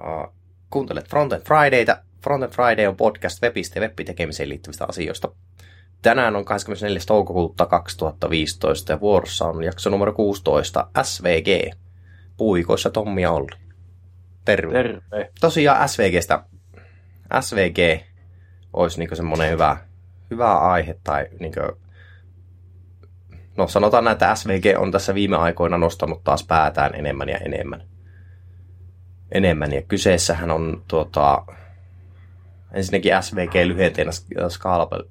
Uh, kuuntelet Frontend Fridayta. Frontend Friday on podcast webistä ja web-tekemiseen liittyvistä asioista. Tänään on 24. toukokuuta 2015 ja vuorossa on jakso numero 16 SVG. Puikoissa Tommi ja Olli. Terve. Terve. Tosiaan SVGstä. SVG olisi niinku semmoinen hyvä, hyvä aihe tai niinku, no sanotaan näin, että SVG on tässä viime aikoina nostanut taas päätään enemmän ja enemmän. Enemmän ja kyseessähän on tuota, ensinnäkin SVG lyhenteenä Scalable,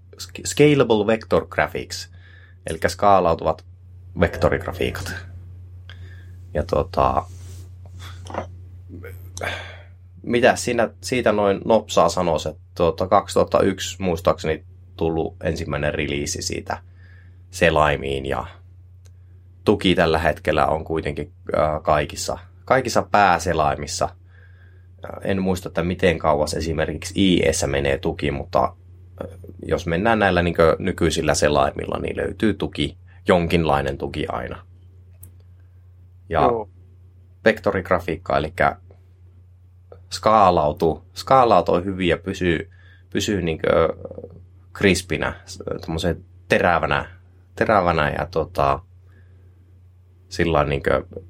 Scalable Vector Graphics, eli skaalautuvat vektorigrafiikat. Ja tuota, mitä siinä, siitä noin nopsaa sanoisi, että tuota, 2001 muistaakseni tullut ensimmäinen release siitä selaimiin ja tuki tällä hetkellä on kuitenkin äh, kaikissa, kaikissa pääselaimissa. En muista, että miten kauas esimerkiksi IEssä menee tuki, mutta äh, jos mennään näillä niin nykyisillä selaimilla, niin löytyy tuki, jonkinlainen tuki aina. Ja Joo. vektorigrafiikka, eli skaalautuu, skaalautuu hyvin ja pysyy, pysyy niin krispinä, terävänä, terävänä ja tota, sillä niin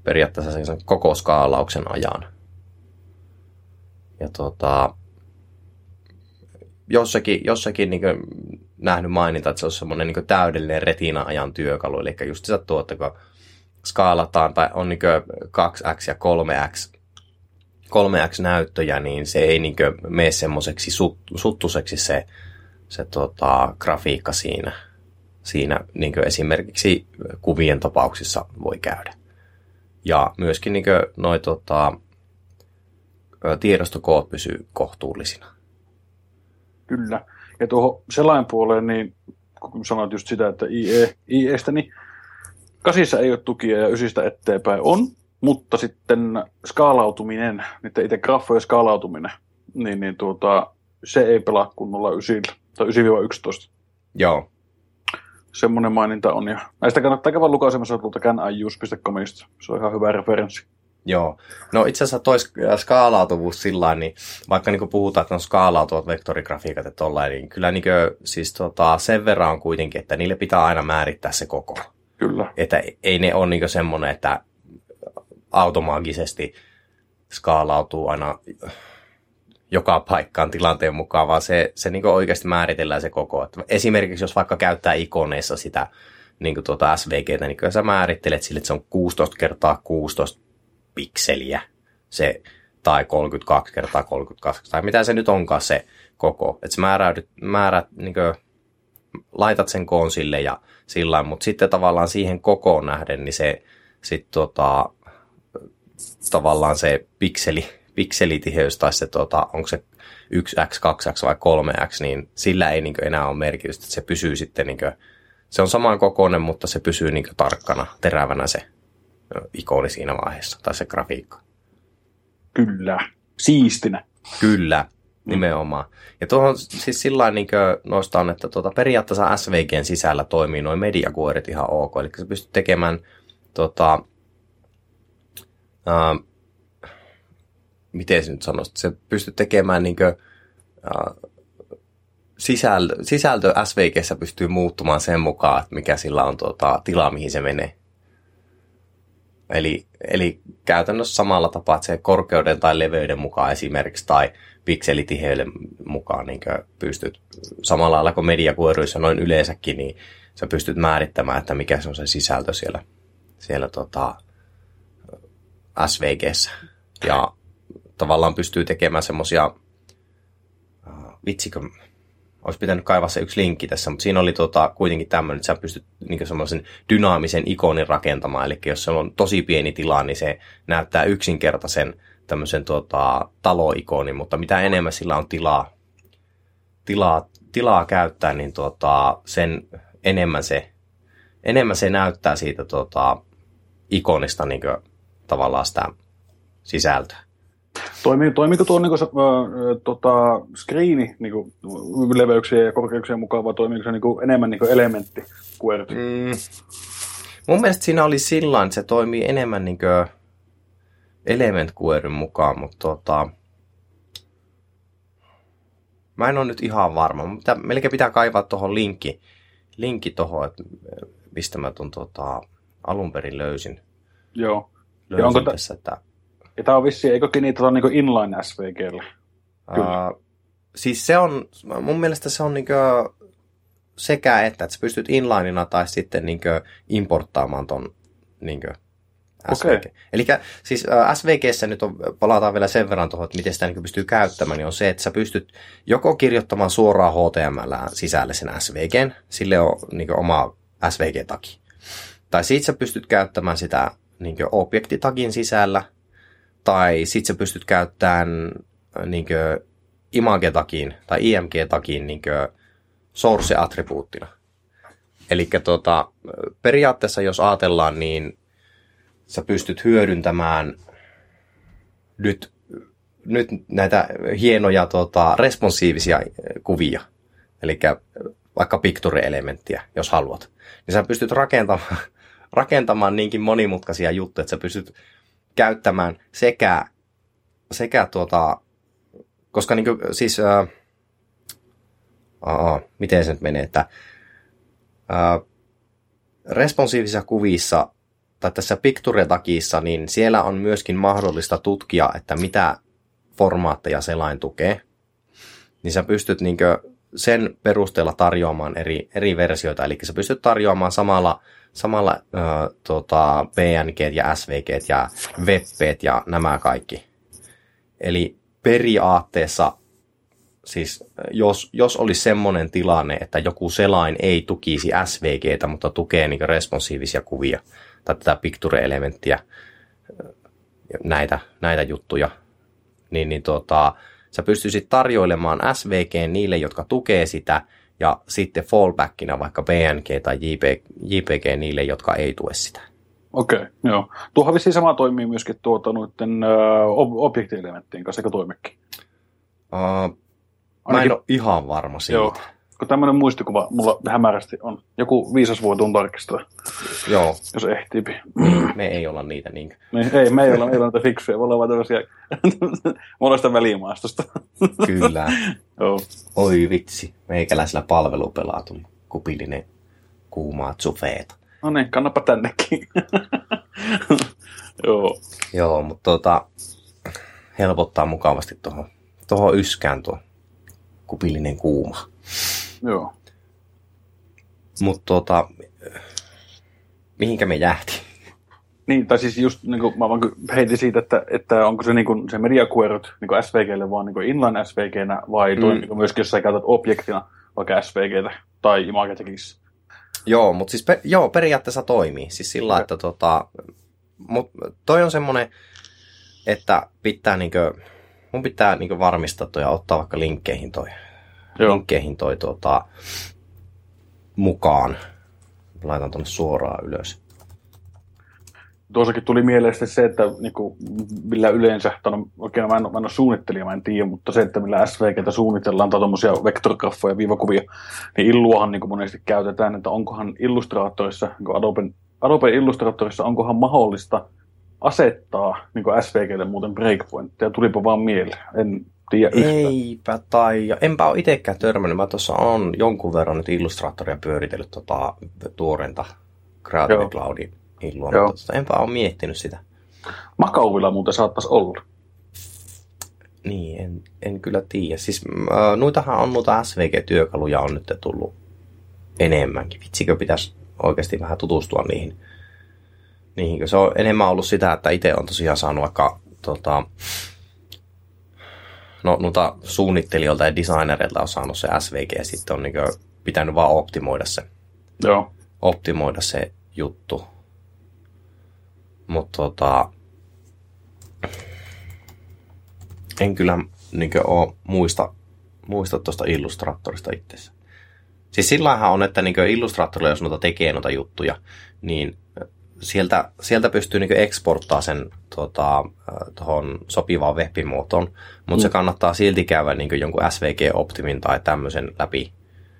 periaatteessa sen koko skaalauksen ajan. Ja tota, jossakin, jossakin niin nähnyt mainita, että se on semmoinen niin täydellinen retina-ajan työkalu. Eli just se tuo, että kun skaalataan tai on niin 2x ja 3x 3X-näyttöjä, niin se ei niin mene semmoiseksi sut, suttuseksi se, se tota, grafiikka siinä. Siinä niin esimerkiksi kuvien tapauksissa voi käydä. Ja myöskin niin noi, tota, tiedostokoot pysyy kohtuullisina. Kyllä. Ja tuohon selain puoleen, niin kun sanoit just sitä, että IE, IEstä, niin kasissa ei ole tukia ja ysistä eteenpäin on, mutta sitten skaalautuminen, niiden itse graffojen skaalautuminen, niin, niin tuota, se ei pelaa kunnolla 9 tai 9-11. Joo. Semmoinen maininta on. Ja näistä kannattaa käydä lukaisemassa tuolta canius.comista. Se on ihan hyvä referenssi. Joo. No itse asiassa toi skaalautuvuus sillä niin vaikka niin puhutaan, että on skaalautuvat vektorigrafiikat ja tollain, niin kyllä niin kuin, siis tota, sen verran on kuitenkin, että niille pitää aina määrittää se koko. Kyllä. Että ei ne ole niin semmoinen, että automaagisesti skaalautuu aina joka paikkaan tilanteen mukaan, vaan se, se niin oikeasti määritellään se koko. Että esimerkiksi jos vaikka käyttää ikoneissa sitä niin tuota SVGtä, niin kyllä sä määrittelet sille, että se on 16 kertaa 16 pikseliä se, tai 32 kertaa 32, tai mitä se nyt onkaan se koko. Että sä määräydyt, määrät, niin kuin, laitat sen koon sille ja sillä mutta sitten tavallaan siihen kokoon nähden, niin se sitten tota, tavallaan se pikseli, pikselitiheys tai se, tota, onko se 1x, 2x vai 3x, niin sillä ei niin enää ole merkitystä, että se pysyy sitten, niin kuin, se on saman kokoinen, mutta se pysyy niin tarkkana, terävänä se ikoni siinä vaiheessa, tai se grafiikka. Kyllä, siistinä. Kyllä, mm. nimenomaan. Ja tuohon siis sillä niin noista on, että tuota, periaatteessa SVGn sisällä toimii noin mediakuorit ihan ok, eli sä pystyt tekemään tota, miten se nyt sanoisi, se pystyy tekemään niin kuin, uh, sisältö, sisältö SVGssä pystyy muuttumaan sen mukaan, että mikä sillä on tuota, tila, mihin se menee. Eli, eli käytännössä samalla tapaa, että se korkeuden tai leveyden mukaan esimerkiksi tai pikselitiheyden mukaan niin pystyt samalla lailla kuin mediakuoruissa noin yleensäkin, niin sä pystyt määrittämään, että mikä se on se sisältö siellä, siellä tota, SVGssä. Ja tavallaan pystyy tekemään semmosia, uh, vitsikö, olisi pitänyt kaivaa se yksi linkki tässä, mutta siinä oli tota, kuitenkin tämmöinen, että sä pystyt niin semmoisen dynaamisen ikonin rakentamaan, eli jos se on tosi pieni tila, niin se näyttää yksinkertaisen tämmöisen tota, taloikonin, mutta mitä enemmän sillä on tilaa, tilaa, tilaa käyttää, niin tota, sen enemmän se, enemmän se näyttää siitä tota, ikonista niin tavallaan sitä sisältöä. Toimii, toimiiko tuo niin kuin, äh, tota, screeni niin kuin, leveyksien ja korkeuksien mukaan, vai toimiiko se niin kuin, enemmän niin kuin elementti QWERTY? Mm. Mun mielestä siinä oli sillä että se toimii enemmän niin kuin element QWERTyn mukaan, mutta tota, Mä en ole nyt ihan varma, mutta melkein pitää kaivaa tuohon linkki, linkki tuohon, että mistä mä tuon tota, alun perin löysin. Joo. löysin onko ta- tässä, että, Ja tää on vissiin, eikö niitä ole niin inline SVGlle? Kyllä. uh, siis se on, mun mielestä se on niinkö sekä että, että sä pystyt inlineina tai sitten niinkö importtaamaan ton niinkö SVG. Okei. Eli siis äh, SVGssä nyt on, palataan vielä sen verran tuohon, että miten sitä niin pystyy käyttämään, niin on se, että sä pystyt joko kirjoittamaan suoraan HTML sisälle sen SVGn, sille on niin oma SVG-tagi. Tai sit sä pystyt käyttämään sitä niin objektitagin sisällä, tai sit sä pystyt käyttämään niin image-tagin tai IMG-tagin niin source-attribuuttina. Eli tota, periaatteessa jos ajatellaan, niin sä pystyt hyödyntämään nyt, nyt näitä hienoja tota, responsiivisia kuvia, eli vaikka picture-elementtiä, jos haluat, niin sä pystyt rakentamaan, rakentamaan niinkin monimutkaisia juttuja, että sä pystyt käyttämään sekä, sekä tuota, koska niin kuin, siis, ää, aa, miten se nyt menee, että ää, responsiivisissa kuvissa tai tässä Picture-takissa, niin siellä on myöskin mahdollista tutkia, että mitä formaatteja selain tukee. Niin sä pystyt niin sen perusteella tarjoamaan eri, eri versioita, eli sä pystyt tarjoamaan samalla, samalla äh, tota, PNG ja SVG ja WebP ja nämä kaikki. Eli periaatteessa, siis jos, jos olisi semmoinen tilanne, että joku selain ei tukisi SVGtä, mutta tukee niin responsiivisia kuvia, tai tätä picture-elementtiä, näitä, näitä juttuja, niin, niin tota, sä pystyisit tarjoilemaan SVG niille, jotka tukee sitä, ja sitten fallbackina vaikka PNG tai JPG, niille, jotka ei tue sitä. Okei, okay, joo. Tuohan vissiin sama toimii myöskin tuota noiden uh, objektielementtien kanssa, eikö toimikin? Uh, mä Ainakin- en ole ihan varma siitä. Joo. Kun tämmöinen muistikuva mulla hämärästi on. Joku viisas voi tarkistaa, Joo, jos ehtiipi. me ei olla niitä niin. Niin, ei, me ei ole, me ei ole näitä fiksuja, me ollaan vaan tämmöisiä, me sitä välimaastosta. Kyllä. Joo. Oi vitsi, meikäläisellä palvelu pelaa tuon kupillinen kuumaa tsufeeta. No niin, kannapa tännekin. Joo. Joo, mutta tota, helpottaa mukavasti tuohon toho yskään tuo kupillinen kuuma. Joo. Mutta tota, mihinkä me jäätiin? Niin, tai siis just niin kuin, mä vaan heitin siitä, että, että onko se, niin kuin, se media queryt niin SVGlle vaan niin inline SVGnä vai mm. toimiiko myöskin, jos sä käytät objektina vaikka SVGtä tai imagetekis. Joo, mutta siis per, joo, periaatteessa toimii. Siis sillä, Okei. että tota, mut toi on semmoinen, että pitää niinkö, mun pitää niinkö varmistaa toi ja ottaa vaikka linkkeihin toi, Joo. linkkeihin toi tota, mukaan. Laitan tonne suoraan ylös. Tuossakin tuli mieleen se, että niin kuin, millä yleensä, no, oikein mä en, mä en ole suunnittelija, mä en tiedä, mutta se, että millä SVGtä suunnitellaan tai tuommoisia vektorgraffoja, viivakuvia, niin Illuahan niin kuin monesti käytetään, että onkohan Illustratorissa, niin kuin Adobe, Adobe Illustratorissa, onkohan mahdollista asettaa niin SVGlle muuten breakpointteja, tulipa vaan mieleen, en tiedä yhtään. Eipä tai, enpä ole itsekään törmännyt. Mä tuossa on jonkun verran nyt Illustratoria pyöritellyt tota, tuorenta Creative Joo. Cloudin illua, Joo. mutta enpä ole miettinyt sitä. Makauvilla muuten saattaisi olla. Niin, en, en kyllä tiedä. Siis äh, noitahan on noita SVG-työkaluja on nyt tullut enemmänkin. Vitsikö pitäisi oikeasti vähän tutustua niihin. Kun Se on enemmän ollut sitä, että itse on tosiaan saanut vaikka tota, no, noita suunnittelijoilta ja designereilta on saanut se SVG ja sitten on niin pitänyt vaan optimoida se, Joo. optimoida se juttu. Mutta tota, en kyllä niin ole muista, muista tuosta Illustratorista itse. Siis sillähän on, että niin Illustratorilla, jos noita tekee noita juttuja, niin sieltä, sieltä pystyy niin eksporttaa sen tota, tuohon sopivaan web-muotoon, mutta mm. se kannattaa silti käydä niin jonkun SVG-optimin tai tämmöisen läpi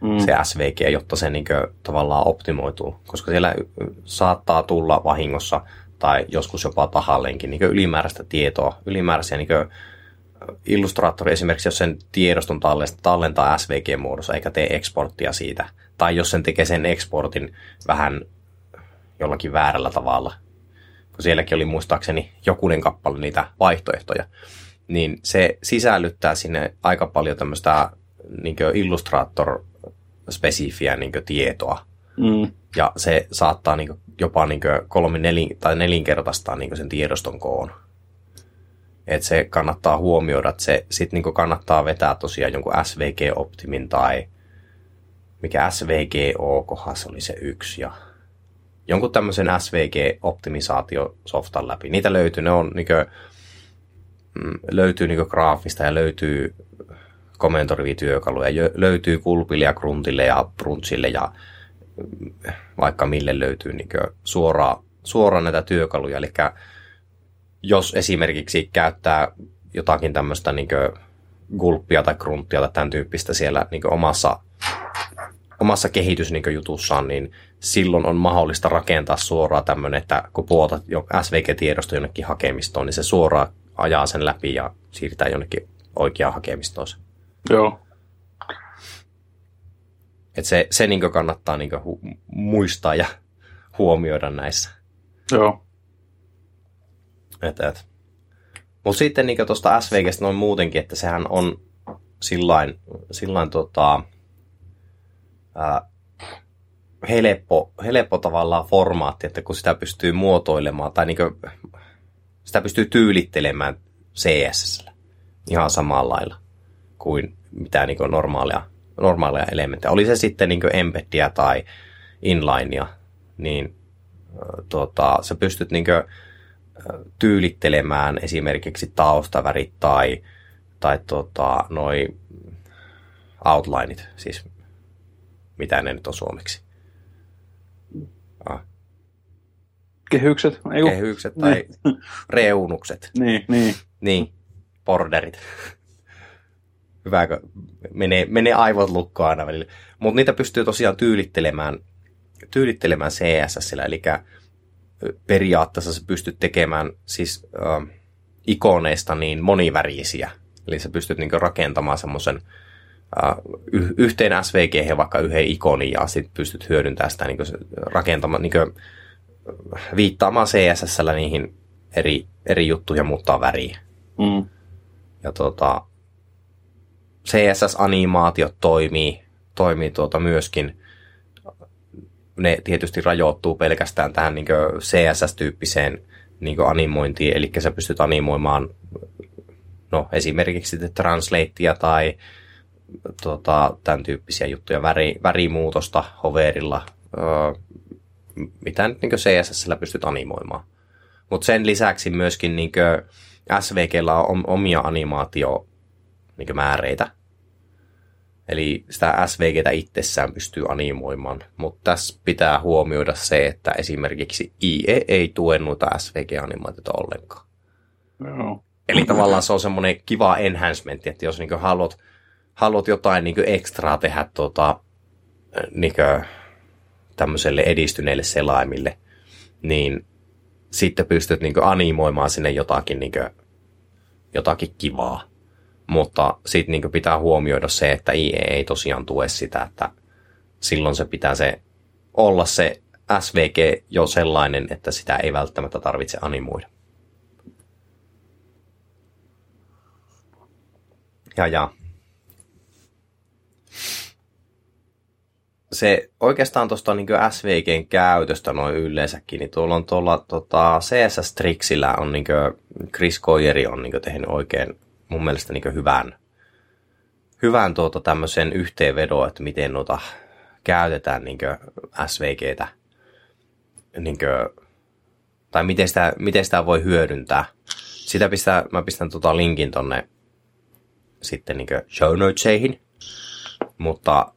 mm. se SVG, jotta se niin tavallaan optimoituu, koska siellä saattaa tulla vahingossa tai joskus jopa tahalleenkin niin ylimääräistä tietoa, ylimääräisiä niin Illustrator esimerkiksi, jos sen tiedoston tallentaa SVG-muodossa eikä tee eksporttia siitä, tai jos sen tekee sen eksportin vähän jollakin väärällä tavalla, kun sielläkin oli muistaakseni jokunen kappale niitä vaihtoehtoja, niin se sisällyttää sinne aika paljon tämmöistä niin Illustrator-spesifiä niin tietoa. Mm. Ja se saattaa niin jopa niin kolme nelin, tai nelinkertaistaa niin sen tiedoston koon. Että se kannattaa huomioida, että se sitten niin kannattaa vetää tosiaan jonkun SVG-optimin tai mikä SVGO, kohdassa oli se yksi ja jonkun tämmöisen SVG-optimisaatiosoftan läpi. Niitä löytyy, ne on niin löytyy niin graafista ja löytyy komentorivityökaluja, löytyy kulpille ja gruntille ja brunchille ja mm, vaikka mille löytyy niin suoraan, suoraan näitä työkaluja. Eli jos esimerkiksi käyttää jotakin tämmöistä niin gulppia tai grunttia tai tämän tyyppistä siellä niin omassa, omassa kehitysjutussaan, niin silloin on mahdollista rakentaa suoraan tämmöinen, että kun puotat jo SVG-tiedosto jonnekin hakemistoon, niin se suoraan ajaa sen läpi ja siirtää jonnekin oikeaan hakemistoon. Joo. Et se, se niin kannattaa niin hu- muistaa ja huomioida näissä. Joo. Et, et. Mutta sitten niin tuosta SVGstä noin muutenkin, että sehän on sillain, sillain tota, ää, helppo, helppo tavallaan formaatti, että kun sitä pystyy muotoilemaan tai niin kuin, sitä pystyy tyylittelemään CSS ihan samalla lailla kuin mitä niin normaalia, normaalia elementtejä. Oli se sitten niin embeddia tai inlinea, niin tuota, sä pystyt niin kuin, tyylittelemään esimerkiksi taustavärit tai, tai tota, noi outlineit, siis mitä ne nyt on suomeksi. Kehykset. Ei Kehykset tai niin. reunukset. niin, niin. Niin, borderit. Hyvä, kun menee, menee aivot lukkoon aina välillä. Mutta niitä pystyy tosiaan tyylittelemään, tyylittelemään CSS, eli periaatteessa sä pystyt tekemään siis äh, ikoneista niin monivärisiä. Eli sä pystyt niin rakentamaan semmoisen äh, yhteen SVG vaikka yhden ikonin ja sitten pystyt hyödyntämään sitä niin rakentamaan, niin kuin, viittaamaan CSS niihin eri, eri juttuja muuttaa väriä. Mm. Ja tota, CSS-animaatiot toimii, toimii tuota myöskin ne tietysti rajoittuu pelkästään tähän niin CSS-tyyppiseen niin animointiin, eli sä pystyt animoimaan no, esimerkiksi translatea tai tota, tämän tyyppisiä juttuja, väri, värimuutosta hoverilla, öö, mitä nyt niin CSS pystyt animoimaan. Mutta sen lisäksi myöskin niin SVGllä on omia animaatio niin määreitä, Eli sitä SVGtä itsessään pystyy animoimaan, mutta tässä pitää huomioida se, että esimerkiksi IE ei tue noita SVG-animaatioita ollenkaan. Joo. Eli tavallaan se on semmoinen kiva enhancement, että jos niin haluat, haluat jotain niin ekstraa tehdä tuota, niin tämmöiselle edistyneelle selaimille, niin sitten pystyt niin animoimaan sinne jotakin, niin jotakin kivaa. Mutta sitten niin pitää huomioida se, että IE ei tosiaan tue sitä, että silloin se pitää se olla se SVG jo sellainen, että sitä ei välttämättä tarvitse animoida. Ja ja. Se oikeastaan tuosta niin SVGn käytöstä noin yleensäkin, niin tuolla on tuolla tota, CSS Trixillä on niin Chris Koyeri on niin tehnyt oikein mun mielestä niin hyvän, hyvän tuota tämmöisen yhteenvedon, että miten noita käytetään niin SVGtä, niin kuin, tai miten sitä, miten sitä voi hyödyntää. Sitä pistää, mä pistän tota linkin tonne sitten niin show notesihin, mutta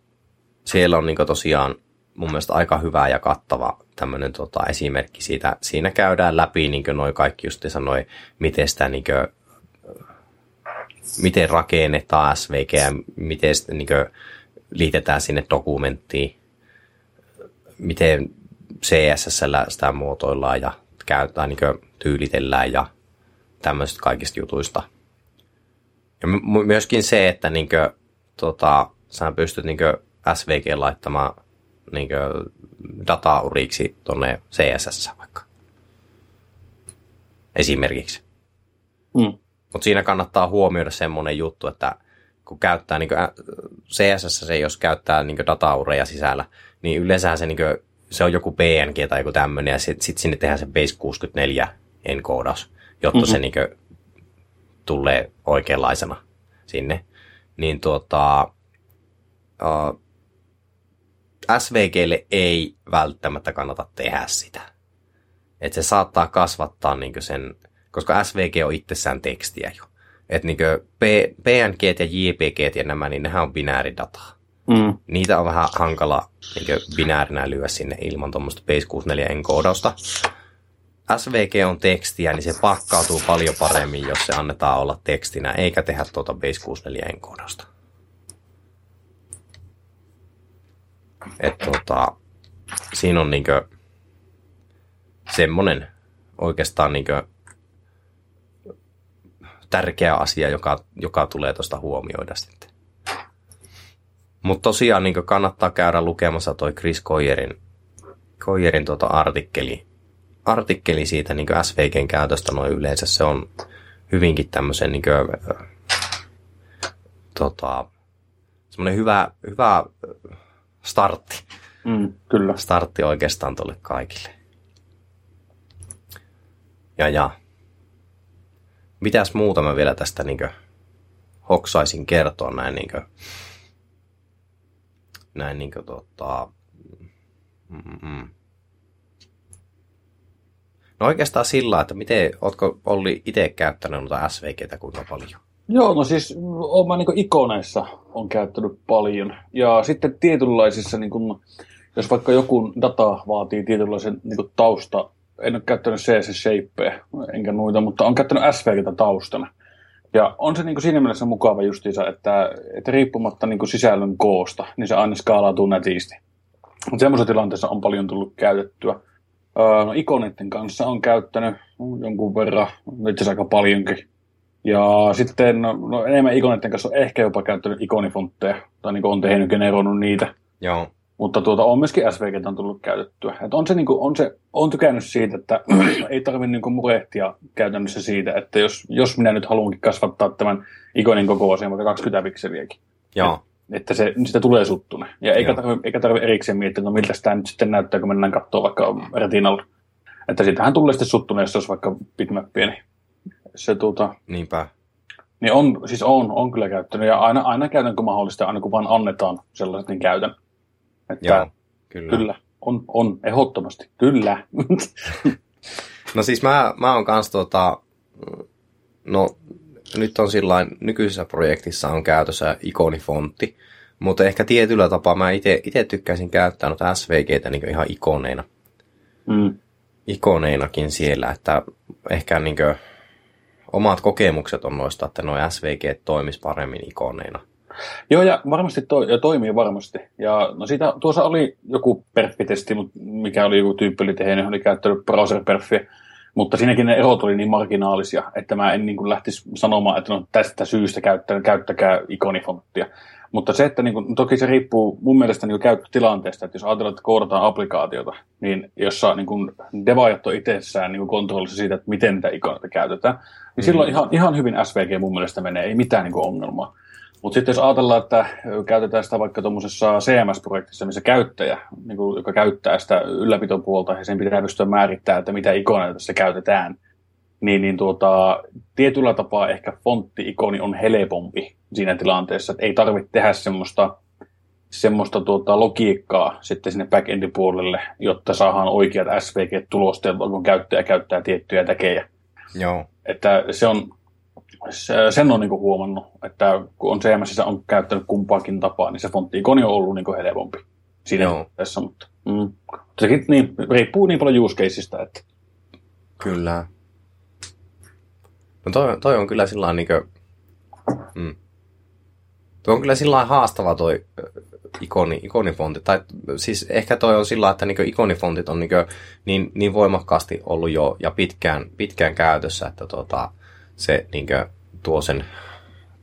siellä on niin tosiaan mun mielestä aika hyvä ja kattava tämmöinen tota, esimerkki siitä. Siinä käydään läpi niin noin kaikki just sanoi, miten sitä niin kuin, miten rakennetaan SVG ja miten sitten niin liitetään sinne dokumenttiin, miten CSS sitä muotoillaan ja käytetään, niin tyylitellään ja tämmöisistä kaikista jutuista. myöskin se, että niin kuin, tota, sä pystyt niin kuin SVG laittamaan niin datauriksi tuonne CSS vaikka. Esimerkiksi. Mm. Mutta siinä kannattaa huomioida semmoinen juttu, että kun käyttää niin CSS, se jos käyttää niin dataureja sisällä, niin yleensä se, niin kuin, se on joku PNG tai joku tämmöinen, ja sitten sit sinne tehdään se base 64 enkoodaus, jotta mm-hmm. se niin kuin, tulee oikeanlaisena sinne. Niin tuota, uh, SVGlle ei välttämättä kannata tehdä sitä. Että se saattaa kasvattaa niin sen, koska SVG on itsessään tekstiä jo. Että niin PNG ja JPG ja nämä, niin nehän on binääridataa. Mm. Niitä on vähän hankala niin binäärinä lyödä sinne ilman tuommoista Base64-enkoodausta. SVG on tekstiä, niin se pakkautuu paljon paremmin, jos se annetaan olla tekstinä, eikä tehdä tuota Base64-enkoodausta. Et tota, siinä on niinkö semmonen oikeastaan niinkö tärkeä asia, joka, joka tulee tuosta huomioida sitten. Mutta tosiaan niinkö kannattaa käydä lukemassa toi Chris Koyerin, Koyerin tuota artikkeli, artikkeli siitä niinkö SVGn käytöstä noin yleensä. Se on hyvinkin tämmöisen niinkö, tota, semmoinen hyvä, hyvä startti. Mm, kyllä. Startti oikeastaan tuolle kaikille. Ja ja. Mitäs muuta mä vielä tästä niin hoksaisin kertoa näin niin kuin, näin niin kuin, tota, mm, No oikeastaan sillä, että miten, ootko Olli itse käyttänyt noita SVGtä kuinka paljon? Joo, no siis mä niin ikoneissa on käyttänyt paljon. Ja sitten tietynlaisissa, niin kuin, jos vaikka joku data vaatii tietynlaisen niin kuin tausta, en ole käyttänyt CSS Shapeä enkä noita, mutta on käyttänyt SVGtä taustana. Ja on se niin kuin siinä mielessä mukava justiinsa, että, että riippumatta niin kuin sisällön koosta, niin se aina skaalautuu nätisti. Mutta semmoisessa tilanteessa on paljon tullut käytettyä. Öö, no, ikonitten kanssa on käyttänyt jonkun verran, itse asiassa aika paljonkin. Ja sitten no, no enemmän ikonitten kanssa on ehkä jopa käyttänyt ikonifontteja, tai niin on tehnyt, generoinut niitä. Joo. Mutta tuota, on myöskin SVG on tullut käytettyä. Et on, se, niin kuin, on, se, on tykännyt siitä, että ei tarvitse niin murehtia käytännössä siitä, että jos, jos minä nyt haluankin kasvattaa tämän ikonin kokoa vaikka 20 pikseliäkin. Joo. Et, että se, sitä tulee suttune. Ja eikä tarvitse, eikä tarvitse erikseen miettiä, no miltä sitä nyt sitten näyttää, kun mennään katsoa vaikka retinalla. Että siitähän tulee sitten suttune, jos olisi vaikka bitmappia, niin se tuota... Niinpä. Niin on, siis on, on kyllä käyttänyt, ja aina, aina käytän kun mahdollista, aina kun vaan annetaan sellaiset, niin käytän. Että Joo, kyllä. Kyllä, on, on, ehdottomasti, kyllä. no siis mä, mä oon kans tota, no nyt on sillä nykyisessä projektissa on käytössä ikonifontti, mutta ehkä tietyllä tapaa mä itse tykkäisin käyttää noita SVGtä niin ihan ikoneina. Mm. Ikoneinakin siellä, että ehkä niin omat kokemukset on noista, että nuo SVG toimis paremmin ikoneina. Joo, ja varmasti to, ja toimii varmasti. Ja no siitä, tuossa oli joku perfitesti, mikä oli joku tyyppi oli tehnyt, oli käyttänyt browser-perfiä, mutta siinäkin ne erot oli niin marginaalisia, että mä en niin kuin lähtisi sanomaan, että no tästä syystä käyttä, käyttäkää ikonifonttia. Mutta se, että niin kuin, toki se riippuu mun mielestä niin käyttötilanteesta, että jos ajatellaan, että koodataan applikaatiota, niin jossa niin kuin devaajat on itsessään niin kontrollissa siitä, että miten niitä ikoneita käytetään, niin mm. silloin ihan, ihan hyvin SVG mun mielestä menee, ei mitään niin kuin ongelmaa. Mutta sitten jos ajatellaan, että käytetään sitä vaikka tuommoisessa CMS-projektissa, missä käyttäjä, niin kuin, joka käyttää sitä ylläpitopuolta, ja sen pitää pystyä määrittämään, että mitä ikoneita tässä käytetään, niin, niin tuota, tietyllä tapaa ehkä fontti-ikoni on helpompi siinä tilanteessa, että ei tarvitse tehdä semmoista, semmoista tuota, logiikkaa sitten sinne backendin puolelle, jotta saadaan oikeat SVG-tulosteet, kun käyttäjä käyttää tiettyjä täkejä. Joo. Että se on, sen on niin kuin huomannut, että kun on CMS on käyttänyt kumpaakin tapaa, niin se fontti-ikoni on ollut niin kuin helpompi siinä Joo. tässä, mutta mm, sekin niin, riippuu niin paljon use caseista, että Kyllä. No toi, toi on kyllä sillä niin kuin, mm. Tuo on kyllä sillä haastava toi ikoni, ikonifontti. Tai siis ehkä toi on sillä että niin ikonifontit on niin, niin, niin voimakkaasti ollut jo ja pitkään, pitkään käytössä, että tota, se niin tuo sen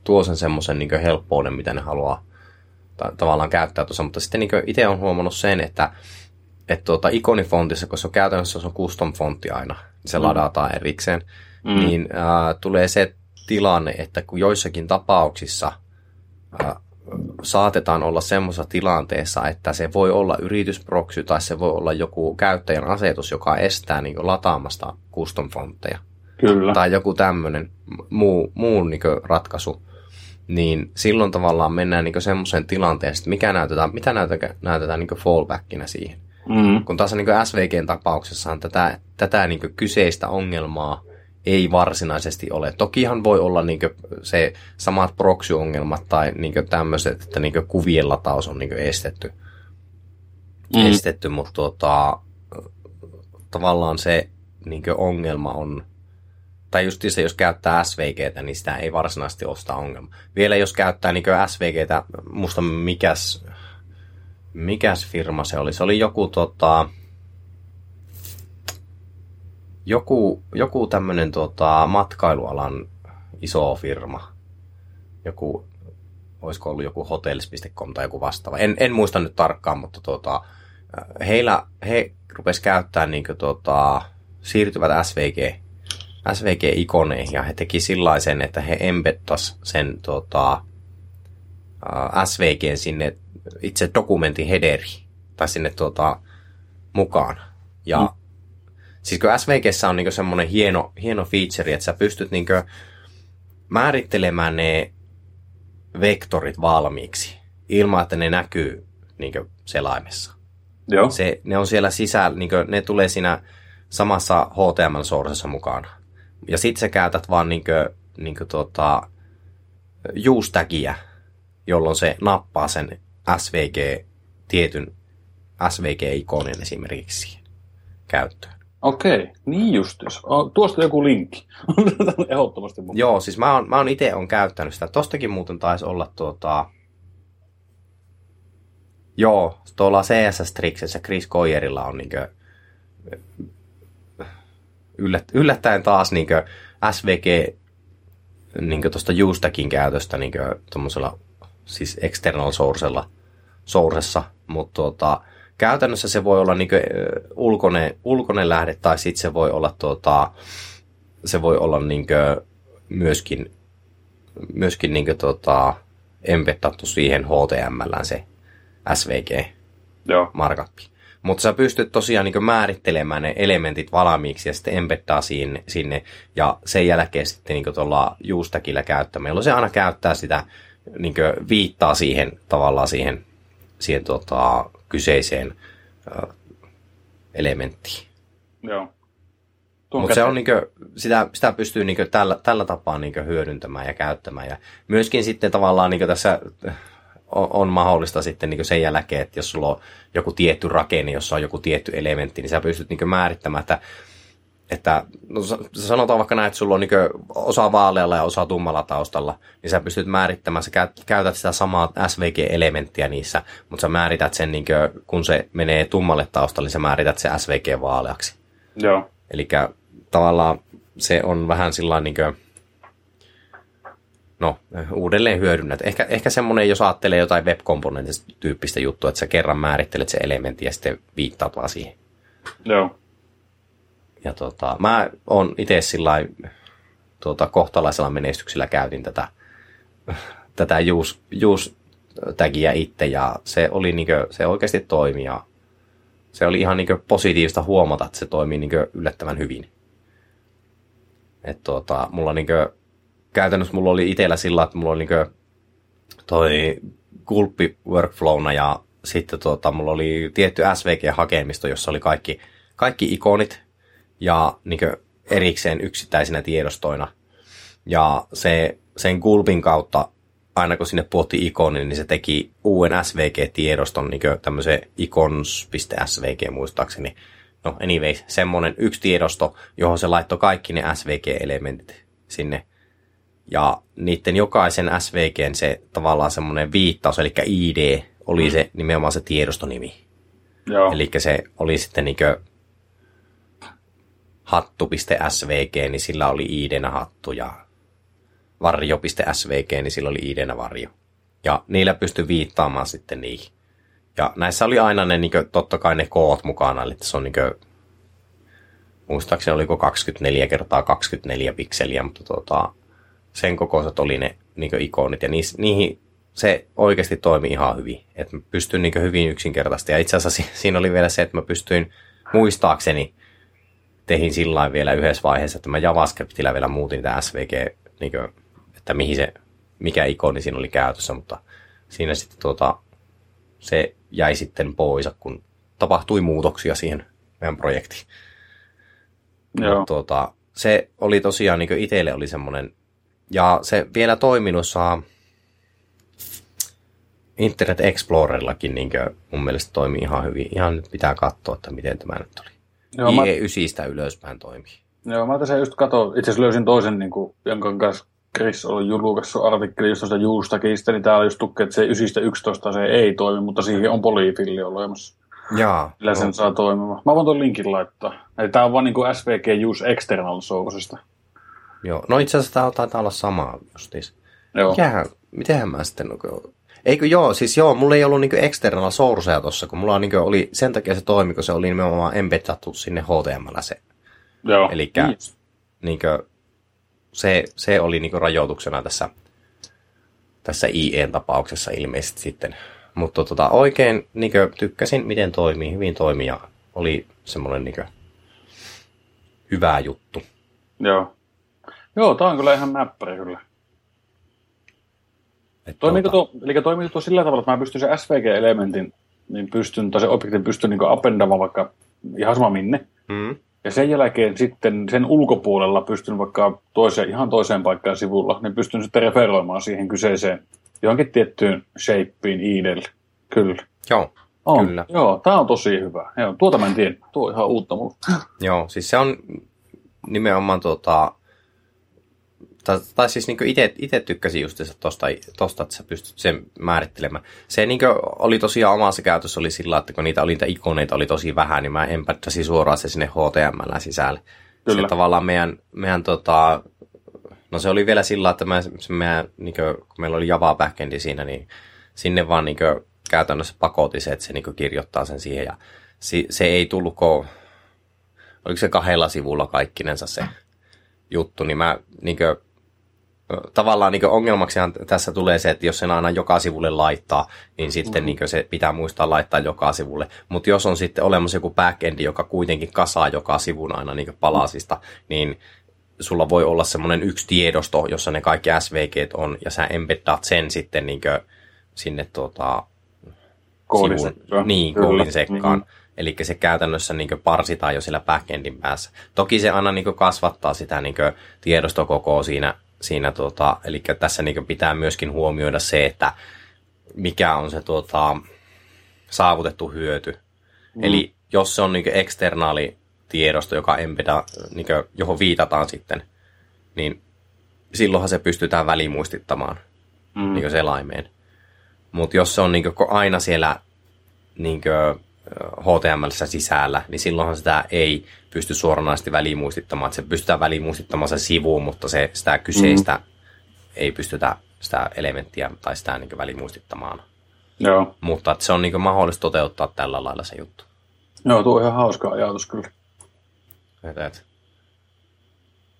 tuo sen semmoisen niin helppouden, mitä ne haluaa ta- tavallaan käyttää tuossa, mutta sitten niin itse on huomannut sen, että että tuota, ikonifontissa, kun se on käytännössä se on custom fontti aina, niin se mm. ladataan erikseen, mm. niin ää, tulee se tilanne, että kun joissakin tapauksissa ää, saatetaan olla semmoisessa tilanteessa, että se voi olla yritysproksy tai se voi olla joku käyttäjän asetus, joka estää niin lataamasta custom fontteja. Kyllä. Tai joku tämmöinen muu, muu niin ratkaisu. Niin silloin tavallaan mennään niin semmoiseen tilanteeseen, että mikä näytetään, mitä näytetään, näytetään niin fallbackina siihen. Mm. Kun taas niin SVGn tapauksessa tätä, tätä niin kyseistä ongelmaa ei varsinaisesti ole. Tokihan voi olla niin se samat proxy-ongelmat tai niin tämmöiset, että niin kuvien lataus on niin estetty. Mm. estetty, mutta tuota, tavallaan se niin ongelma on, tai just se, jos käyttää SVGtä, niin sitä ei varsinaisesti sitä ongelma. Vielä jos käyttää niin SVGtä, musta mikäs, mikäs firma se oli? Se oli joku tota, joku, joku tämmöinen tota, matkailualan iso firma. Joku, olisiko ollut joku hotels.com tai joku vastaava. En, en muista nyt tarkkaan, mutta tota, heillä, he rupes käyttämään niin kuin, tota, siirtyvät SVG, SVG-ikoneihin ja he teki sellaisen, että he embettas sen tota, SVG sinne itse dokumentin headeri tai sinne tota, mukaan. Ja mm. Siis kun SVGssä on niinku semmoinen hieno, hieno feature, että sä pystyt niinku määrittelemään ne vektorit valmiiksi ilman, että ne näkyy niinku selaimessa. Joo. Se, ne on siellä sisällä, niinku, ne tulee siinä samassa HTML-sourcessa mukana. Ja sit sä käytät vaan niinku, niinku tota, use jolloin se nappaa sen SVG, tietyn SVG-ikonin esimerkiksi käyttöön. Okei, niin justus. Tuosta joku linkki. Ehdottomasti mukaan. Joo, siis mä oon, mä oon itse on käyttänyt sitä. Tostakin muuten taisi olla tuota... Joo, tuolla CSS Trixissä Chris Koyerilla on niinkö yllät, yllättäen taas niinkö SVG niinkö tuosta Ustakin käytöstä niinkö tuommoisella siis external sourcella sourcessa, mutta tuota, käytännössä se voi olla niin ulkoinen, ulkoinen lähde tai sitten se voi olla, tuota, se voi olla niin myöskin, myöskin niin tuota, embeddattu siihen HTML se SVG markup. Mutta sä pystyt tosiaan niin määrittelemään ne elementit valmiiksi ja sitten embeddaa sinne, sinne ja sen jälkeen sitten niin tuolla juustakillä käyttämällä, jolloin se aina käyttää sitä, niin viittaa siihen tavallaan siihen siihen tota, kyseiseen elementtiin. Joo. Mutta se on niinkö, sitä, sitä pystyy niinkö tällä, tällä tapaa niinkö hyödyntämään ja käyttämään. Ja myöskin sitten tavallaan niinkö tässä on, on mahdollista sitten niinkö sen jälkeen, että jos sulla on joku tietty rakenne, jossa on joku tietty elementti, niin sä pystyt niinkö määrittämään, että että no, sanotaan vaikka näin, että sulla on niin osa vaalealla ja osa tummalla taustalla, niin sä pystyt määrittämään, sä käytät sitä samaa SVG-elementtiä niissä, mutta sä määrität sen, niin kuin, kun se menee tummalle taustalle, niin sä määrität se SVG vaaleaksi. Joo. Eli tavallaan se on vähän sillä niin kuin, no, uudelleen hyödynnät. Ehkä, ehkä semmoinen, jos ajattelee jotain web tyyppistä juttua, että sä kerran määrittelet se elementti ja sitten viittaat vaan siihen. Joo. Ja tota, mä oon itse sillä tuota, kohtalaisella menestyksellä käytin tätä, tätä juus, juus tagia itse ja se, oli niinkö, se oikeasti toimi ja se oli ihan niinkö positiivista huomata, että se toimii niinkö yllättävän hyvin. Et tuota, mulla niinkö, käytännössä mulla oli itsellä sillä, että mulla oli niinkö toi gulppi workflowna ja sitten tuota, mulla oli tietty SVG-hakemisto, jossa oli kaikki, kaikki ikonit, ja niin erikseen yksittäisinä tiedostoina. Ja se, sen gulpin kautta, aina kun sinne puotti ikoni, niin se teki uuden SVG-tiedoston, niin tämmöisen icons.svg muistaakseni. No anyway, semmoinen yksi tiedosto, johon se laittoi kaikki ne SVG-elementit sinne. Ja niiden jokaisen SVGn se tavallaan semmoinen viittaus, eli ID, oli se nimenomaan se tiedostonimi. Joo. Eli se oli sitten niin hattu.svg, niin sillä oli iidenä hattu ja varjo.svg, niin sillä oli id varjo. Ja niillä pystyi viittaamaan sitten niihin. Ja näissä oli aina ne, niin kuin, totta kai ne koot mukana, eli se on niin kuin, muistaakseni oliko 24 kertaa 24 pikseliä, mutta tota, sen kokoiset oli ne niin ikonit, ja niihin, niihin se oikeasti toimi ihan hyvin. Että mä pystyin niin hyvin yksinkertaisesti. Ja itse asiassa siinä oli vielä se, että mä pystyin muistaakseni tehin sillä vielä yhdessä vaiheessa, että mä JavaScriptillä vielä muutin tämä SVG, niin kuin, että mihin se, mikä ikoni siinä oli käytössä, mutta siinä sitten tuota, se jäi sitten pois, kun tapahtui muutoksia siihen meidän projektiin. Joo. Tuota, se oli tosiaan niin itselle oli semmoinen, ja se vielä toiminut saa Internet Explorerillakin niin mun mielestä toimii ihan hyvin. Ihan nyt pitää katsoa, että miten tämä nyt oli. Joo, IE9 mä... ylöspäin toimii. Joo, mä tässä just katsoin, itse asiassa löysin toisen, niin kuin, jonka kanssa Chris oli julkaissut artikkeli just tuosta juustakista, niin täällä just tukki, että se 9.11 se ei toimi, mutta siihen on poliifilli olemassa. Jaa. Millä sen saa toimimaan. Mä voin tuon linkin laittaa. Eli tää on vaan niinku SVG Use External sourcesta. Joo, no itse asiassa tää taitaa olla sama justiis. Joo. Mikähän, mitenhän mä sitten, Eikö joo, siis joo, mulla ei ollut niinku external sourcea tossa, kun mulla niinku oli, sen takia se toimi, kun se oli nimenomaan embeddattu sinne HTML se. Joo. Eli niinku, se, se oli niinku rajoituksena tässä, tässä IE-tapauksessa ilmeisesti sitten. Mutta tota, oikein niinku, tykkäsin, miten toimii, hyvin toimii ja oli semmoinen niinku, hyvä juttu. Joo. Joo, tää on kyllä ihan näppäri kyllä. Toimiiko tuota... tuo, eli toimiiko tuo sillä tavalla, että mä pystyn se SVG-elementin, niin pystyn, tai se objektin pystyn niin appendamaan vaikka ihan sama minne. Mm. Ja sen jälkeen sitten sen ulkopuolella pystyn vaikka toiseen, ihan toiseen paikkaan sivulla, niin pystyn sitten referoimaan siihen kyseiseen johonkin tiettyyn shapeen IDelle. Kyllä. Joo, on. kyllä. Joo, tämä on tosi hyvä. Joo, tuota mä en tiedä. Tuo on ihan uutta mulle. Joo, siis se on nimenomaan tuota, tai, tai siis niin itse tykkäsin just tosta, tosta, että sä pystyt sen määrittelemään. Se niin oli tosiaan omassa käytössä oli sillä, että kun niitä oli niitä ikoneita oli tosi vähän, niin mä empättäisin suoraan se sinne HTML sisälle. Kyllä. Se tavallaan meidän, meidän tota, no se oli vielä sillä, että mä, se meidän, niin kuin, kun meillä oli Java backendi siinä, niin sinne vaan niin kuin, käytännössä pakotti se, että se niin kuin, kirjoittaa sen siihen. Ja se, se ei tullut, kun, oliko se kahdella sivulla kaikkinensa se juttu, niin mä niin kuin, tavallaan niin ongelmaksihan tässä tulee se, että jos sen aina joka sivulle laittaa, niin sitten mm. niin se pitää muistaa laittaa joka sivulle. Mutta jos on sitten olemassa joku backendi, joka kuitenkin kasaa joka sivun aina niin palasista, niin sulla voi olla semmoinen yksi tiedosto, jossa ne kaikki SVG on, ja sä embeddaat sen sitten niin sinne tuota, koodin sivun, sekkaan. Niin, koodin sekkaan. Mm-hmm. Eli se käytännössä niin parsitaan jo sillä backendin päässä. Toki se aina niin kasvattaa sitä niin tiedostokokoa siinä siinä tota, eli tässä niin pitää myöskin huomioida se, että mikä on se tota, saavutettu hyöty. Mm. Eli jos se on niin eksternaali tiedosto, joka embeda, niin kuin, johon viitataan sitten, niin silloinhan se pystytään välimuistittamaan mm. niin selaimeen. Mutta jos se on niin aina siellä niin kuin, HTML sisällä, niin silloinhan sitä ei pysty suoranaisesti välimuistittamaan. Että se pystytään välimuistittamaan se sivu, mutta se, sitä kyseistä mm. ei pystytä sitä elementtiä tai sitä niin välimuistittamaan. Joo. Mutta että se on niin mahdollista toteuttaa tällä lailla se juttu. Joo, tuo on ihan hauska ajatus kyllä.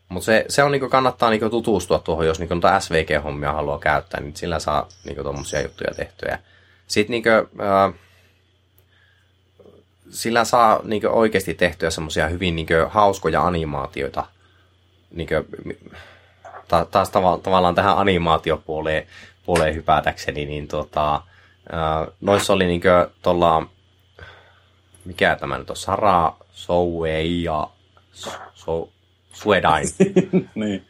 Mutta se, se on niinku, kannattaa niinku tutustua tuohon, jos niinku noita SVG-hommia haluaa käyttää, niin sillä saa niinku tuommoisia juttuja tehtyä. Sitten niinku, äh, sillä saa niin oikeasti tehtyä semmoisia hyvin niin hauskoja animaatioita. Niin kuin, ta, taas tava, tavallaan tähän animaatiopuoleen puoleen hypätäkseni, niin tota, noissa oli niin tuolla, mikä tämä nyt on, Sara Soue ja so, Suedain. niin.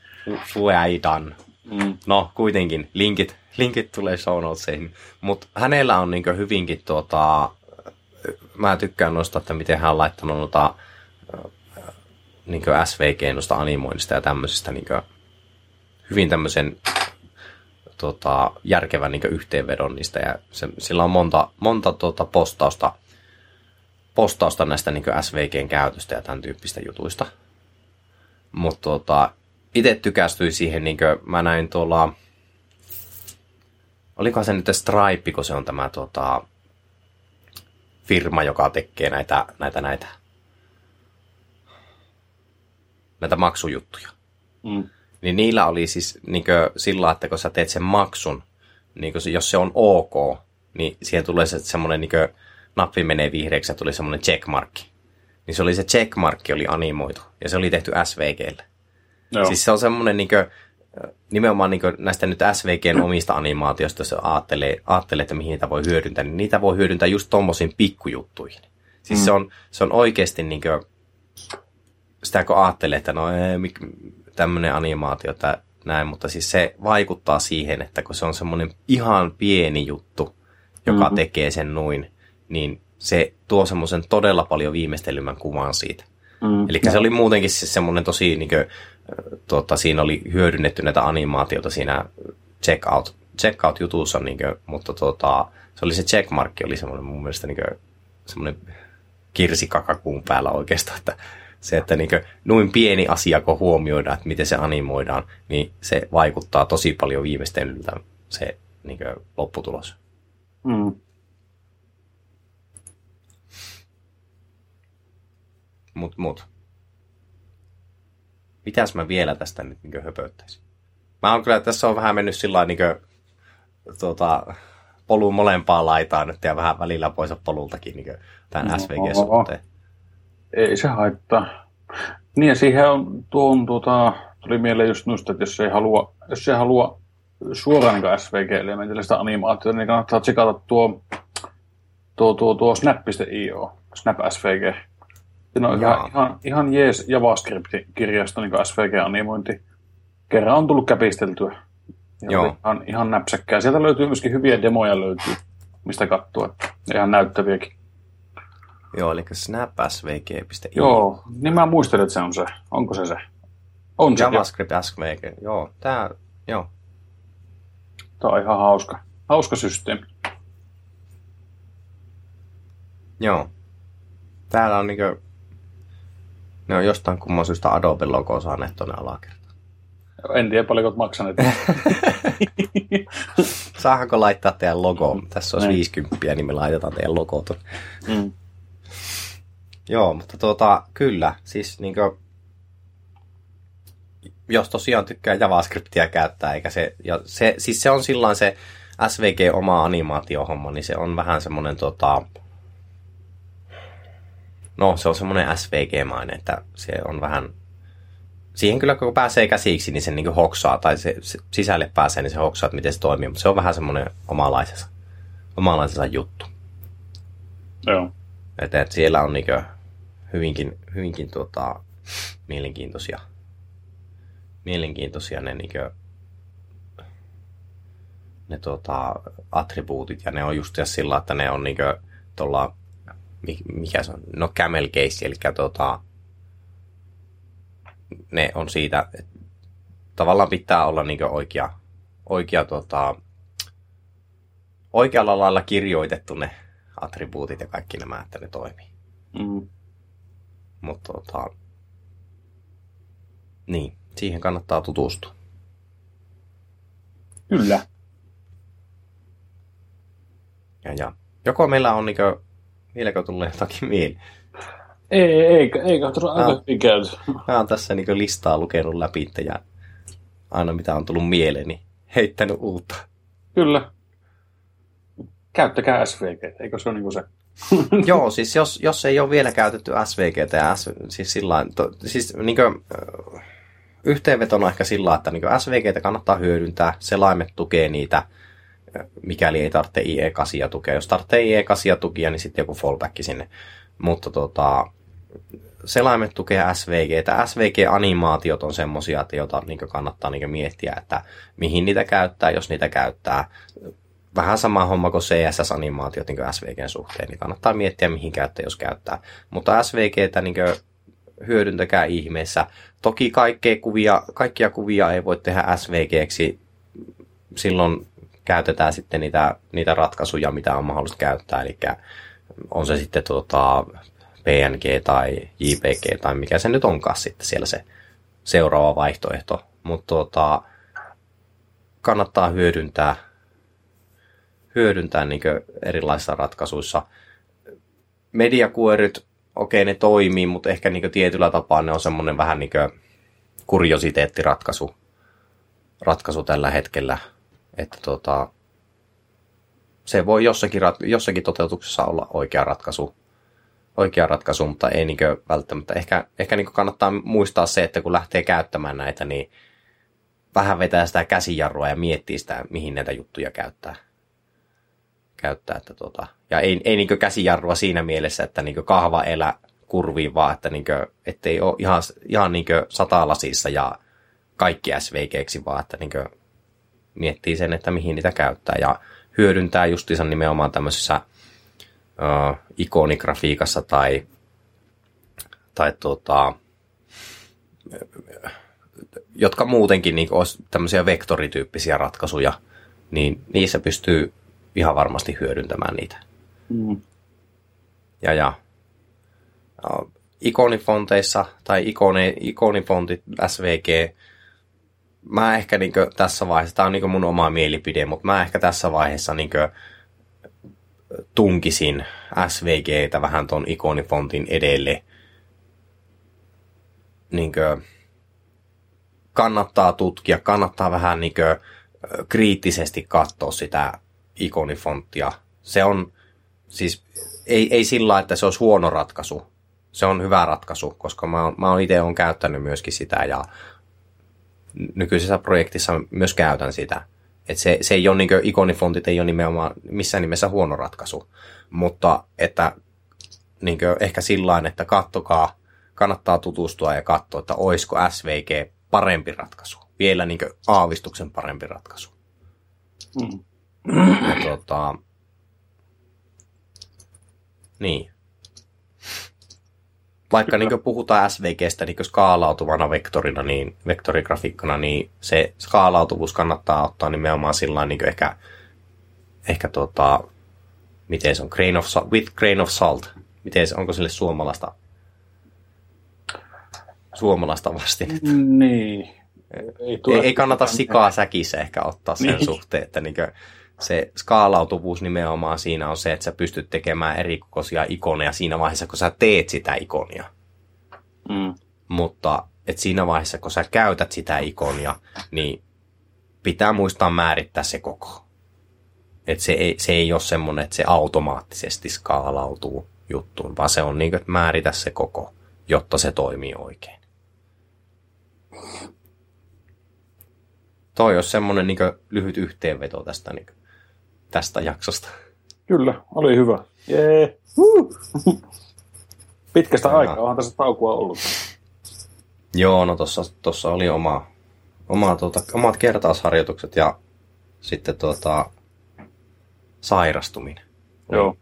Sueidan. Mm. No, kuitenkin, linkit, linkit tulee show notesiin. Mutta hänellä on niin hyvinkin tuota, mä tykkään noista, että miten hän on laittanut noita niin SVG noista animoinnista ja tämmöisistä niin hyvin tämmöisen tota, järkevän niin yhteenvedon niistä ja se, sillä on monta, monta tota, postausta, postausta näistä niin SVGn käytöstä ja tämän tyyppistä jutuista. Mutta tota, itse tykästyin siihen, niin kuin mä näin tuolla, olikohan se nyt Stripe, kun se on tämä tota, firma, joka tekee näitä, näitä, näitä, näitä maksujuttuja. Mm. Niin niillä oli siis niin sillä, että kun sä teet sen maksun, niin se, jos se on ok, niin siihen tulee se semmoinen, niin nappi menee vihreäksi ja tuli semmoinen checkmarkki. Niin se oli se checkmarkki oli animoitu ja se oli tehty SVGlle. Joo. Siis se on semmoinen niin kuin, nimenomaan niin näistä nyt SVGn omista animaatioista, jos ajattelee, ajattelee, että mihin niitä voi hyödyntää, niin niitä voi hyödyntää just tommosiin pikkujuttuihin. Siis mm. se, on, se on oikeasti niin kuin, sitä kun ajattelee, että no tämmöinen animaatio tai näin, mutta siis se vaikuttaa siihen, että kun se on semmoinen ihan pieni juttu, joka mm-hmm. tekee sen noin, niin se tuo semmoisen todella paljon viimeistelymän kuvan siitä. Mm, Eli se oli muutenkin siis semmoinen tosi, niin kuin, tuota, siinä oli hyödynnetty näitä animaatiota siinä checkout, checkout-jutussa, niin kuin, mutta tuota, se oli se checkmarkki, oli semmoinen mun mielestä niin kuin, semmoinen kirsikakakuun päällä oikeastaan, että se, että niin kuin, noin pieni asia, kun huomioidaan, että miten se animoidaan, niin se vaikuttaa tosi paljon viimeistelyltä se niin kuin, lopputulos. Mm. Mut, mut. Mitäs mä vielä tästä nyt niin höpöttäisin? Mä oon kyllä, tässä on vähän mennyt sillä niin tuota, polun molempaa laitaan nyt ja vähän välillä pois polultakin niin tämän no, SVG-suhteen. Ei se haittaa. Niin ja siihen on tuon, tuota, tuli mieleen just noista, että jos ei halua, jos ei halua suoraan niin SVG-elementillä sitä animaatiota, niin kannattaa tsekata tuo, tuo, tuo, tuo snap.io, Snap SVG. Siinä on ihan, ihan, ihan jees JavaScript-kirjasto niin SVG-animointi. Kerran on tullut käpisteltyä. Ja Joo. Ihan, ihan näpsäkkää. Sieltä löytyy myöskin hyviä demoja löytyy, mistä katsoa. Ihan näyttäviäkin. Joo, eli snapsvg.io. Joo, niin mä muistelin, että se on se. Onko se se? On se. JavaScript SVG, joo. Tää, joo. Tämä on ihan hauska. Hauska systeemi. Joo. Täällä on niinkö... Ne on jostain kumman syystä Adobe logo saaneet tuonne alakertaan. En tiedä paljonko olet maksaneet. Saahanko laittaa teidän logo? Tässä olisi 50, niin me laitetaan teidän logo tuonne. Mm. Joo, mutta tuota, kyllä, siis niinkö, jos tosiaan tykkää JavaScriptia käyttää, eikä se, ja se, siis se on sillä se SVG oma animaatiohomma, niin se on vähän semmoinen tota, no se on semmoinen SVG-mainen, että se on vähän, siihen kyllä kun pääsee käsiksi, niin se niin hoksaa, tai se, se, sisälle pääsee, niin se hoksaa, että miten se toimii, mutta se on vähän semmoinen omalaisensa, omalaisensa juttu. Joo. Että, että siellä on niin hyvinkin, hyvinkin tuota, mielenkiintoisia, mielenkiintoisia ne, niin kuin, ne tuota, attribuutit, ja ne on just sillä, että ne on niin tuolla mikä se on, no camel case, eli tuota, ne on siitä, että tavallaan pitää olla niin oikea, oikea tota, oikealla lailla kirjoitettu ne attribuutit ja kaikki nämä, että ne toimii. Mm. Mutta tota, niin, siihen kannattaa tutustua. Kyllä. Ja, ja. Joko meillä on niin Vieläkö tulee jotakin mieleen? Ei, ei, ei tuossa aika hyvin käyty. Mä oon tässä niin listaa lukenut läpi ja aina mitä on tullut mieleen, niin heittänyt uutta. Kyllä. Käyttäkää SVG, eikö se ole niin se? Joo, siis jos, jos ei ole vielä käytetty SVG, ja S, siis sillä to, siis niin kuin, yhteenvetona ehkä sillä että niin SVG kannattaa hyödyntää, selaimet tukee niitä, mikäli ei tarvitse IE8 tukea. Jos tarvitsee IE8 tukia, niin sitten joku fallback sinne. Mutta tota, selaimet tukee SVG. SVG-animaatiot on semmosia, että joita niin kannattaa niin miettiä, että mihin niitä käyttää, jos niitä käyttää. Vähän sama homma kuin CSS-animaatiot niin SVGn suhteen, niin kannattaa miettiä, mihin käyttää, jos käyttää. Mutta SVGtä niin hyödyntäkää ihmeessä. Toki kaikkia kuvia, kaikkia kuvia ei voi tehdä SVGksi silloin käytetään sitten niitä, niitä ratkaisuja, mitä on mahdollista käyttää, eli on se sitten tota, PNG tai JPG tai mikä se nyt onkaan sitten siellä se seuraava vaihtoehto mutta tota, kannattaa hyödyntää, hyödyntää niin erilaisissa ratkaisuissa. Mediakuoryt, okei ne toimii, mutta ehkä niin tietyllä tapaa ne on semmoinen vähän niin kuriositeettiratkaisu ratkaisu tällä hetkellä. Että tota, se voi jossakin, jossakin toteutuksessa olla oikea ratkaisu, oikea ratkaisu mutta ei niin välttämättä. Ehkä, ehkä niin kannattaa muistaa se, että kun lähtee käyttämään näitä, niin vähän vetää sitä käsijarrua ja miettii sitä, mihin näitä juttuja käyttää. käyttää että tota. Ja ei, ei niin käsijarrua siinä mielessä, että niin kahva elä kurviin, vaan että niin kuin, ettei ole ihan, ihan niin satalasissa ja kaikki SVGksi, vaan että niin miettii sen, että mihin niitä käyttää. Ja hyödyntää justiinsa nimenomaan tämmöisessä uh, ikonigrafiikassa tai, tai tota, jotka muutenkin niin olisi tämmöisiä vektorityyppisiä ratkaisuja, niin niissä pystyy ihan varmasti hyödyntämään niitä. Mm. Ja, ja uh, ikonifonteissa tai ikone, ikonifontit SVG mä ehkä niin tässä vaiheessa, tämä on niin mun oma mielipide, mutta mä ehkä tässä vaiheessa niin tunkisin SVGtä vähän ton ikonifontin edelle. Niin kannattaa tutkia, kannattaa vähän niin kriittisesti katsoa sitä ikonifonttia. Se on siis, ei, ei sillä että se olisi huono ratkaisu. Se on hyvä ratkaisu, koska mä, mä itse on käyttänyt myöskin sitä ja nykyisessä projektissa myös käytän sitä. Et se, se ei ole niin ikonifontit ei ole nimenomaan missään nimessä huono ratkaisu, mutta että niin ehkä sillä että kattokaa, kannattaa tutustua ja katsoa, että olisiko SVG parempi ratkaisu, vielä niin aavistuksen parempi ratkaisu. Mm. Ja tuota, niin vaikka niin puhutaan SVGstä niin skaalautuvana vektorina, niin vektorigrafiikkana, niin se skaalautuvuus kannattaa ottaa nimenomaan sillä niin ehkä, ehkä tota, miten se on, grain of, with grain of salt. Miten se, onko sille suomalaista, suomalaista vastinetta? Niin. Ei, ei, ei kannata sikaa säkissä ehkä ottaa sen niin. suhteen, että niin se skaalautuvuus nimenomaan siinä on se, että sä pystyt tekemään erikokoisia ikoneja siinä vaiheessa, kun sä teet sitä ikonia. Mm. Mutta että siinä vaiheessa, kun sä käytät sitä ikonia, niin pitää muistaa määrittää se koko. Että se ei, se ei ole semmoinen, että se automaattisesti skaalautuu juttuun, vaan se on niin kuin, että määritä se koko, jotta se toimii oikein. Toi olisi semmoinen niin lyhyt yhteenveto tästä niin tästä jaksosta. Kyllä, oli hyvä. Jee. Pitkästä ja... aikaa onhan tässä taukua ollut. Joo, no tossa, tossa oli oma, oma, tuota, omat kertausharjoitukset ja sitten tuota, sairastuminen. Joo.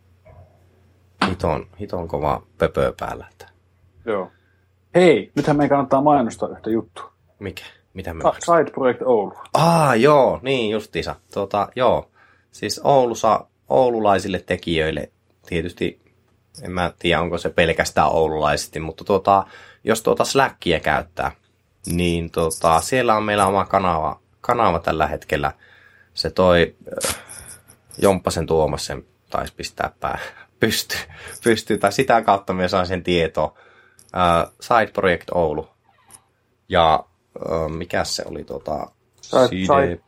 Hiton, hiton kova pöpö päällä. Että. Joo. Hei, nythän meidän kannattaa mainostaa yhtä juttua. Mikä? Mitä me Side Project Oulu. Ah, joo, niin justiinsa. Tuota, joo. Siis Oulussa oululaisille tekijöille tietysti, en mä tiedä onko se pelkästään oululaisesti, mutta tuota, jos tuota Slackia käyttää, niin tuota, siellä on meillä oma kanava, kanava tällä hetkellä. Se toi äh, Jomppasen Tuomas sen taisi pistää pää pysty, pysty, tai sitä kautta me saan sen tieto. Äh, Side Project Oulu. Ja äh, mikä se oli tuota, Side, side,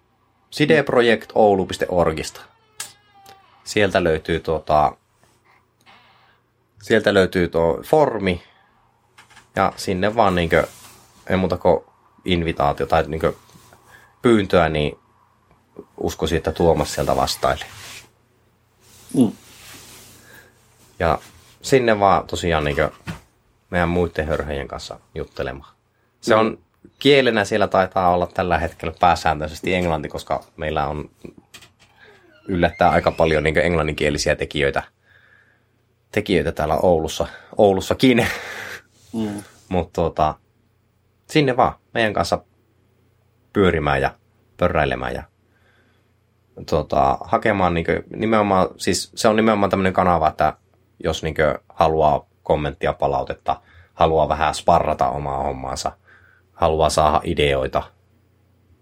sideprojektoulu.orgista. Sieltä löytyy tuota, sieltä löytyy tuo formi ja sinne vaan niinkö, ei muuta kuin invitaatio tai niinkö pyyntöä, niin uskoisin, että Tuomas sieltä vastaili. Mm. Ja sinne vaan tosiaan niinkö meidän muiden hörhöjen kanssa juttelemaan. Se on kielenä siellä taitaa olla tällä hetkellä pääsääntöisesti englanti, koska meillä on yllättää aika paljon niin englanninkielisiä tekijöitä, tekijöitä täällä Oulussa, Oulussakin. Mm. Mutta tuota, sinne vaan meidän kanssa pyörimään ja pörräilemään ja tuota, hakemaan niin kuin, nimenomaan, siis se on nimenomaan tämmöinen kanava, että jos niin kuin, haluaa kommenttia, palautetta, haluaa vähän sparrata omaa hommaansa – haluaa saada ideoita,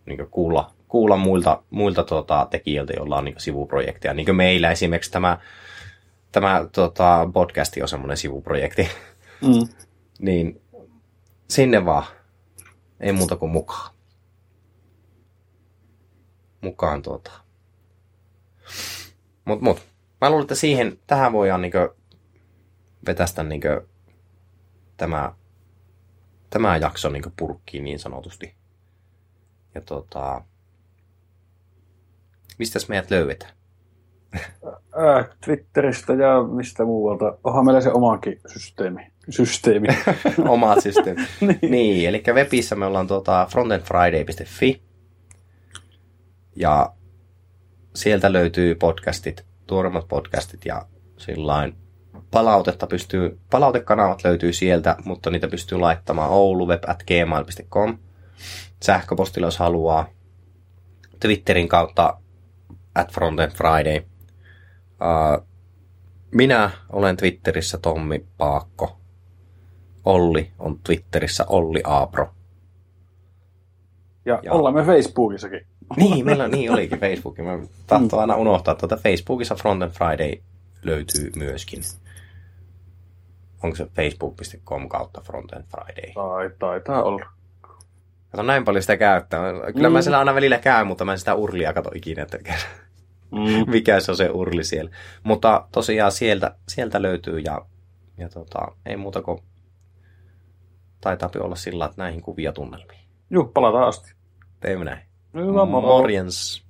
niin kuulla, kuulla muilta, muilta tota, tekijöiltä, joilla on niin sivuprojekteja. Niin meillä esimerkiksi tämä, tämä tota, podcasti on semmoinen sivuprojekti. Mm. niin sinne vaan. Ei muuta kuin mukaan. Mukaan tuota. Mut, mut. Mä luulen, että siihen, tähän voidaan niinkö vetästä niinkö tämä, tämä jakso niinkö purkkiin niin sanotusti. Ja tota, mistäs meidät löydetään? Äh, Twitteristä ja mistä muualta. Onhan meillä se omakin systeemi. Systeemi. Omat systeemi. niin. niin, eli webissä me ollaan tuota frontendfriday.fi. Ja sieltä löytyy podcastit, tuoremmat podcastit ja sillain palautetta pystyy, palautekanavat löytyy sieltä, mutta niitä pystyy laittamaan ouluweb.gmail.com sähköpostilla, jos haluaa. Twitterin kautta at frontendfriday. Uh, minä olen Twitterissä Tommi Paakko. Olli on Twitterissä Olli Aapro. Ja, ja ollaan me Facebookissakin. Niin, meillä niin olikin Facebook. Mä tahtoo aina unohtaa, että tuota Facebookissa Frontend Friday löytyy myöskin. Onko se facebook.com kautta Frontend Friday? Tai, taitaa olla. Kato näin paljon sitä käyttää. Kyllä mm. mä siellä aina välillä käyn, mutta mä en sitä urlia kato ikinä, että mm. mikä se on se urli siellä. Mutta tosiaan sieltä, sieltä löytyy ja, ja tota, ei muuta kuin taitaa olla sillä, että näihin kuvia tunnelmiin. Juh, palataan asti. Teemme näin. Hyvä, Morjens.